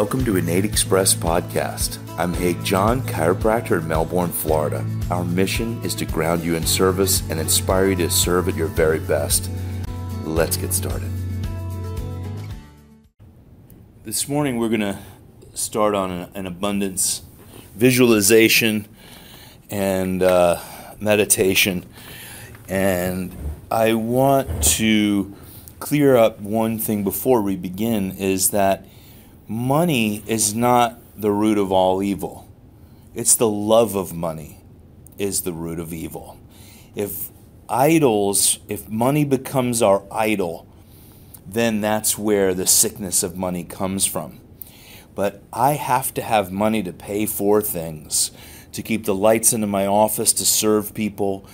Welcome to Innate Express Podcast. I'm Haig John, chiropractor in Melbourne, Florida. Our mission is to ground you in service and inspire you to serve at your very best. Let's get started. This morning we're going to start on an abundance visualization and uh, meditation. And I want to clear up one thing before we begin is that money is not the root of all evil. It's the love of money is the root of evil. If idols, if money becomes our idol, then that's where the sickness of money comes from. But I have to have money to pay for things, to keep the lights into my office, to serve people,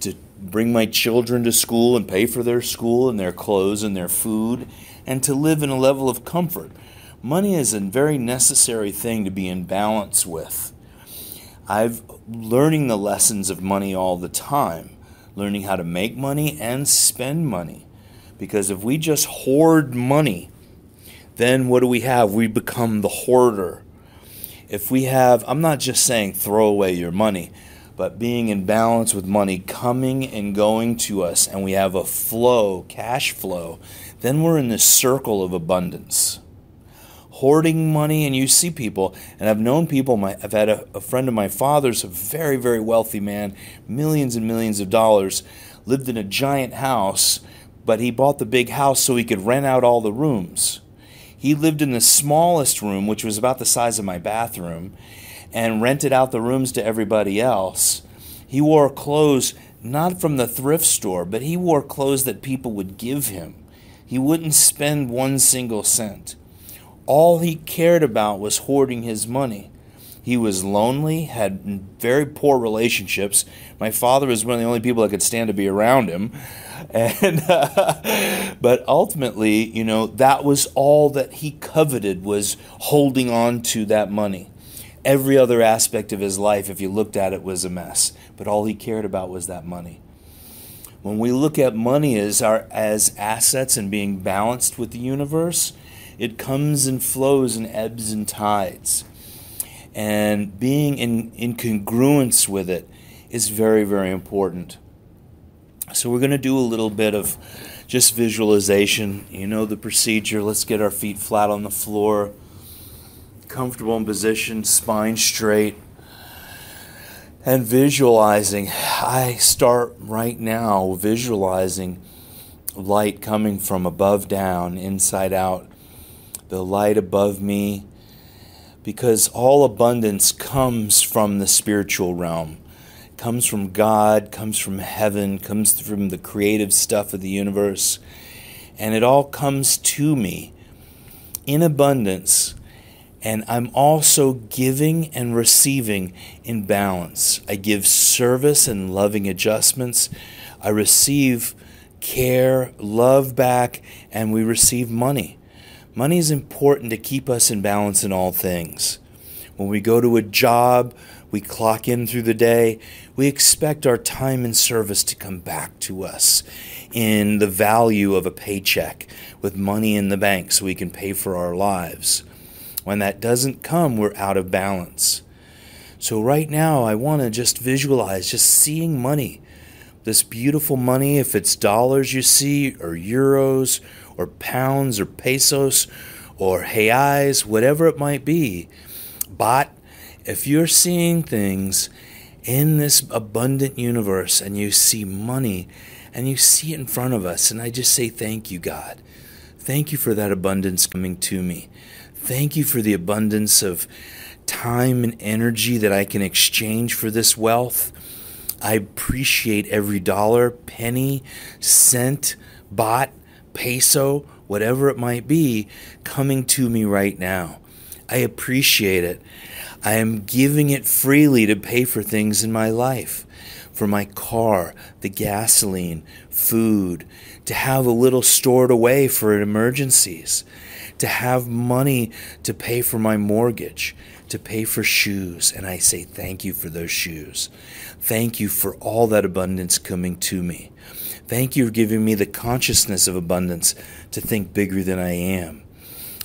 to bring my children to school and pay for their school and their clothes and their food, and to live in a level of comfort. Money is a very necessary thing to be in balance with. I've learning the lessons of money all the time, learning how to make money and spend money. Because if we just hoard money, then what do we have? We become the hoarder. If we have, I'm not just saying throw away your money, but being in balance with money coming and going to us, and we have a flow, cash flow, then we're in this circle of abundance hoarding money and you see people and i've known people my, i've had a, a friend of my father's a very very wealthy man millions and millions of dollars lived in a giant house but he bought the big house so he could rent out all the rooms. He lived in the smallest room which was about the size of my bathroom and rented out the rooms to everybody else. He wore clothes not from the thrift store but he wore clothes that people would give him. He wouldn't spend one single cent all he cared about was hoarding his money. He was lonely, had very poor relationships. My father was one of the only people that could stand to be around him. And uh, but ultimately, you know, that was all that he coveted was holding on to that money. Every other aspect of his life, if you looked at it, was a mess. But all he cared about was that money. When we look at money as our as assets and being balanced with the universe, it comes and flows and ebbs and tides. And being in, in congruence with it is very, very important. So, we're going to do a little bit of just visualization. You know the procedure. Let's get our feet flat on the floor, comfortable in position, spine straight, and visualizing. I start right now visualizing light coming from above down, inside out, the light above me, because all abundance comes from the spiritual realm, comes from God, comes from heaven, comes from the creative stuff of the universe, and it all comes to me in abundance. And I'm also giving and receiving in balance. I give service and loving adjustments. I receive care, love back, and we receive money. Money is important to keep us in balance in all things. When we go to a job, we clock in through the day, we expect our time and service to come back to us in the value of a paycheck with money in the bank so we can pay for our lives. When that doesn't come, we're out of balance. So, right now, I want to just visualize just seeing money. This beautiful money, if it's dollars you see, or euros, or pounds or pesos or reais, whatever it might be. But if you're seeing things in this abundant universe and you see money and you see it in front of us, and I just say, Thank you, God. Thank you for that abundance coming to me. Thank you for the abundance of time and energy that I can exchange for this wealth. I appreciate every dollar, penny, cent, baht, peso, whatever it might be, coming to me right now. I appreciate it. I am giving it freely to pay for things in my life for my car, the gasoline, food, to have a little stored away for emergencies, to have money to pay for my mortgage, to pay for shoes. And I say thank you for those shoes. Thank you for all that abundance coming to me. Thank you for giving me the consciousness of abundance to think bigger than I am.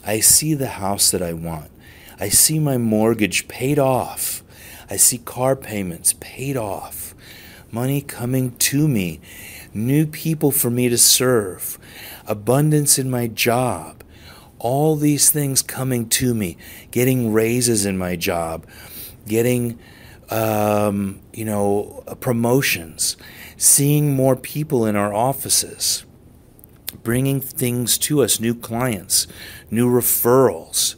I see the house that I want. I see my mortgage paid off. I see car payments paid off. Money coming to me. New people for me to serve. Abundance in my job. All these things coming to me. Getting raises in my job. Getting, um, you know, promotions. Seeing more people in our offices bringing things to us, new clients, new referrals,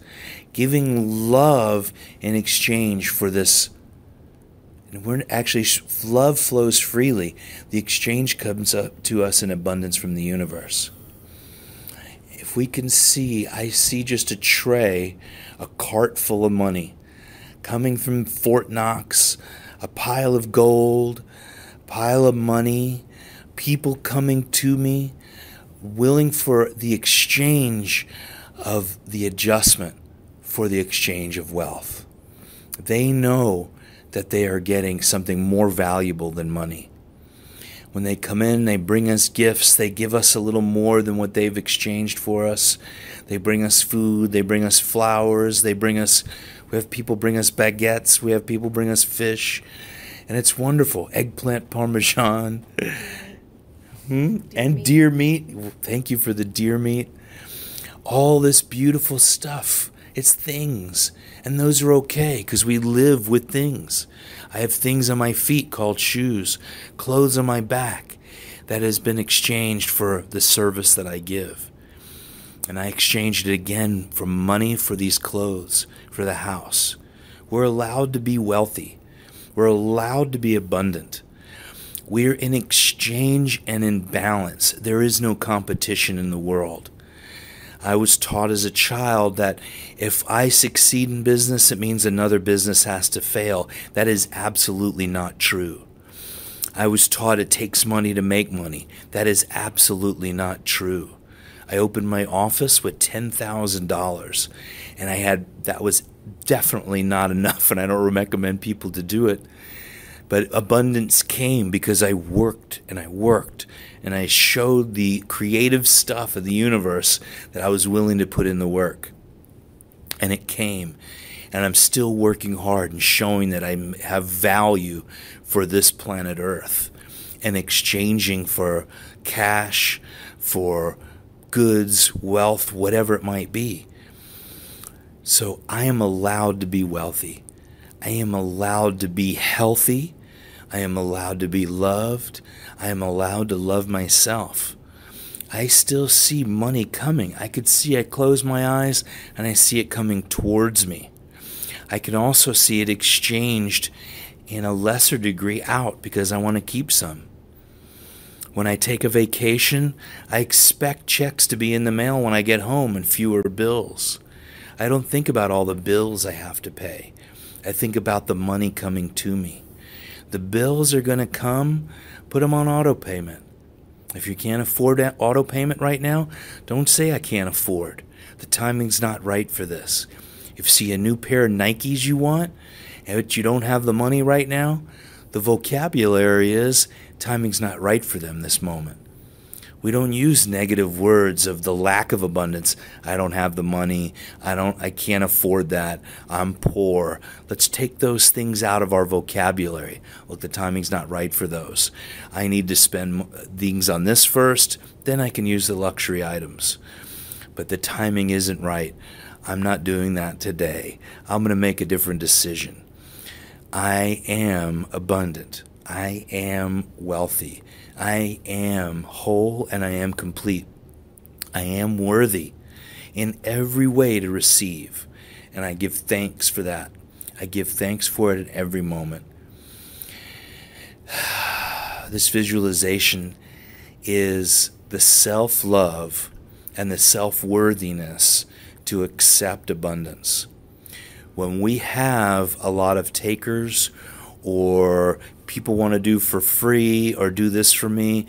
giving love in exchange for this. And we're actually, love flows freely. The exchange comes up to us in abundance from the universe. If we can see, I see just a tray, a cart full of money coming from Fort Knox, a pile of gold, pile of money, people coming to me willing for the exchange of the adjustment for the exchange of wealth. They know that they are getting something more valuable than money. When they come in, they bring us gifts. They give us a little more than what they've exchanged for us. They bring us food. They bring us flowers. They bring us, we have people bring us baguettes. We have people bring us fish. And it's wonderful. Eggplant parmesan. Hmm? and meat. deer meat. Thank you for the deer meat. All this beautiful stuff. It's things. And those are okay because we live with things. I have things on my feet called shoes, clothes on my back that has been exchanged for the service that I give. And I exchanged it again for money for these clothes, for the house. We're allowed to be wealthy. We're allowed to be abundant. We're in exchange and in balance. There is no competition in the world. I was taught as a child that if I succeed in business, it means another business has to fail. That is absolutely not true. I was taught it takes money to make money. That is absolutely not true. I opened my office with $10,000 and I had that was definitely not enough and I don't recommend people to do it. But abundance came because I worked and I worked and I showed the creative stuff of the universe that I was willing to put in the work. And it came. And I'm still working hard and showing that I have value for this planet Earth and exchanging for cash, for goods, wealth, whatever it might be. So I am allowed to be wealthy. I am allowed to be healthy. I am allowed to be loved. I am allowed to love myself. I still see money coming. I could see, I close my eyes and I see it coming towards me. I can also see it exchanged in a lesser degree out because I want to keep some. When I take a vacation, I expect checks to be in the mail when I get home and fewer bills. I don't think about all the bills I have to pay. I think about the money coming to me. The bills are going to come. Put them on auto payment. If you can't afford auto payment right now, don't say I can't afford. The timing's not right for this. If you see a new pair of Nikes you want, but you don't have the money right now, the vocabulary is timing's not right for them this moment. We don't use negative words of the lack of abundance. I don't have the money. I don't I can't afford that. I'm poor. Let's take those things out of our vocabulary. Look, the timing's not right for those. I need to spend things on this first, then I can use the luxury items. But the timing isn't right. I'm not doing that today. I'm going to make a different decision. I am abundant. I am wealthy. I am whole and I am complete. I am worthy in every way to receive. And I give thanks for that. I give thanks for it at every moment. this visualization is the self love and the self worthiness to accept abundance. When we have a lot of takers or people want to do for free or do this for me.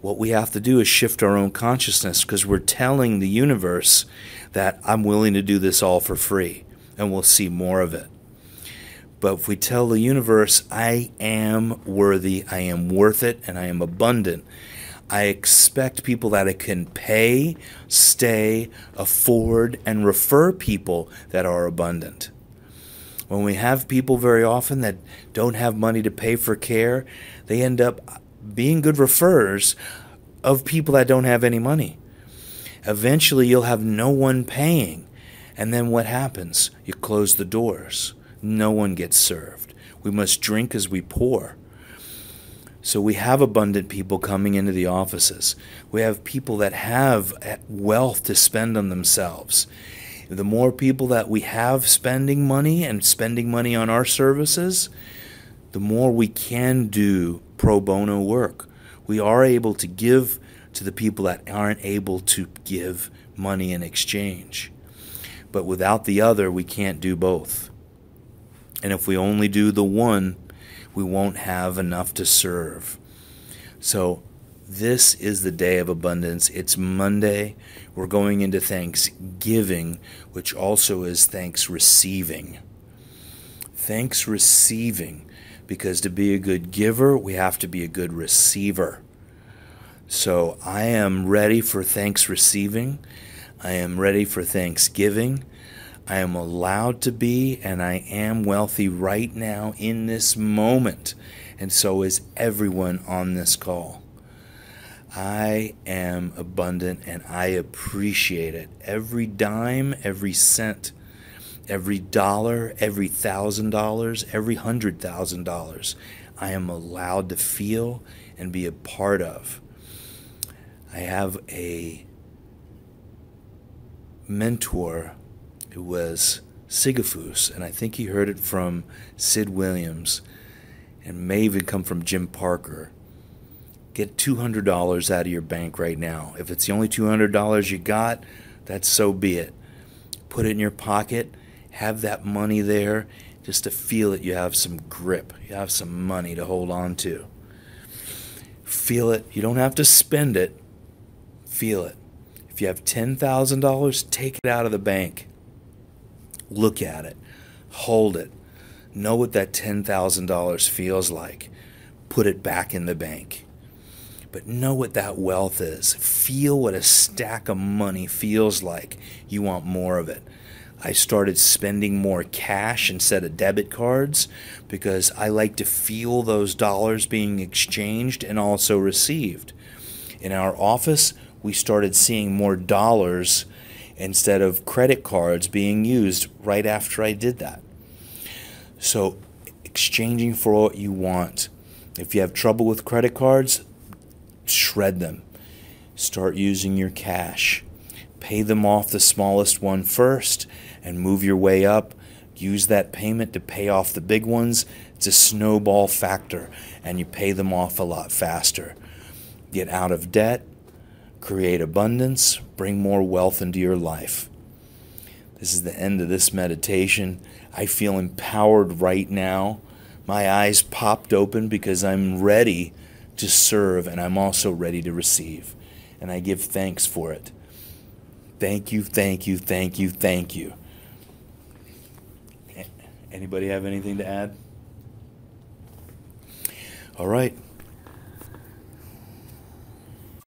What we have to do is shift our own consciousness because we're telling the universe that I'm willing to do this all for free and we'll see more of it. But if we tell the universe, I am worthy, I am worth it, and I am abundant, I expect people that I can pay, stay, afford, and refer people that are abundant. When we have people very often that don't have money to pay for care, they end up being good referrers of people that don't have any money. Eventually, you'll have no one paying. And then what happens? You close the doors. No one gets served. We must drink as we pour. So we have abundant people coming into the offices. We have people that have wealth to spend on themselves. The more people that we have spending money and spending money on our services, the more we can do pro bono work. We are able to give to the people that aren't able to give money in exchange. But without the other, we can't do both. And if we only do the one, we won't have enough to serve. So, this is the day of abundance. It's Monday. We're going into Thanksgiving, which also is thanks receiving. Thanks receiving, because to be a good giver, we have to be a good receiver. So I am ready for thanks receiving. I am ready for Thanksgiving. I am allowed to be, and I am wealthy right now in this moment. And so is everyone on this call. I am abundant and I appreciate it. Every dime, every cent, every dollar, every thousand dollars, every hundred thousand dollars, I am allowed to feel and be a part of. I have a mentor who was Sigafoose, and I think he heard it from Sid Williams, and may even come from Jim Parker. Get $200 out of your bank right now. If it's the only $200 you got, that's so be it. Put it in your pocket, have that money there just to feel that you have some grip, you have some money to hold on to. Feel it. You don't have to spend it, Feel it. If you have $10,000, take it out of the bank. Look at it. Hold it. Know what that $10,000 feels like. Put it back in the bank. But know what that wealth is. Feel what a stack of money feels like. You want more of it. I started spending more cash instead of debit cards because I like to feel those dollars being exchanged and also received. In our office, we started seeing more dollars instead of credit cards being used right after I did that. So, exchanging for what you want. If you have trouble with credit cards, shred them. Start using your cash. Pay them off the smallest one first and move your way up. Use that payment to pay off the big ones. It's a snowball factor, and you pay them off a lot faster. Get out of debt create abundance, bring more wealth into your life. This is the end of this meditation. I feel empowered right now. My eyes popped open because I'm ready to serve and I'm also ready to receive. And I give thanks for it. Thank you, thank you, thank you, thank you. Anybody have anything to add? All right.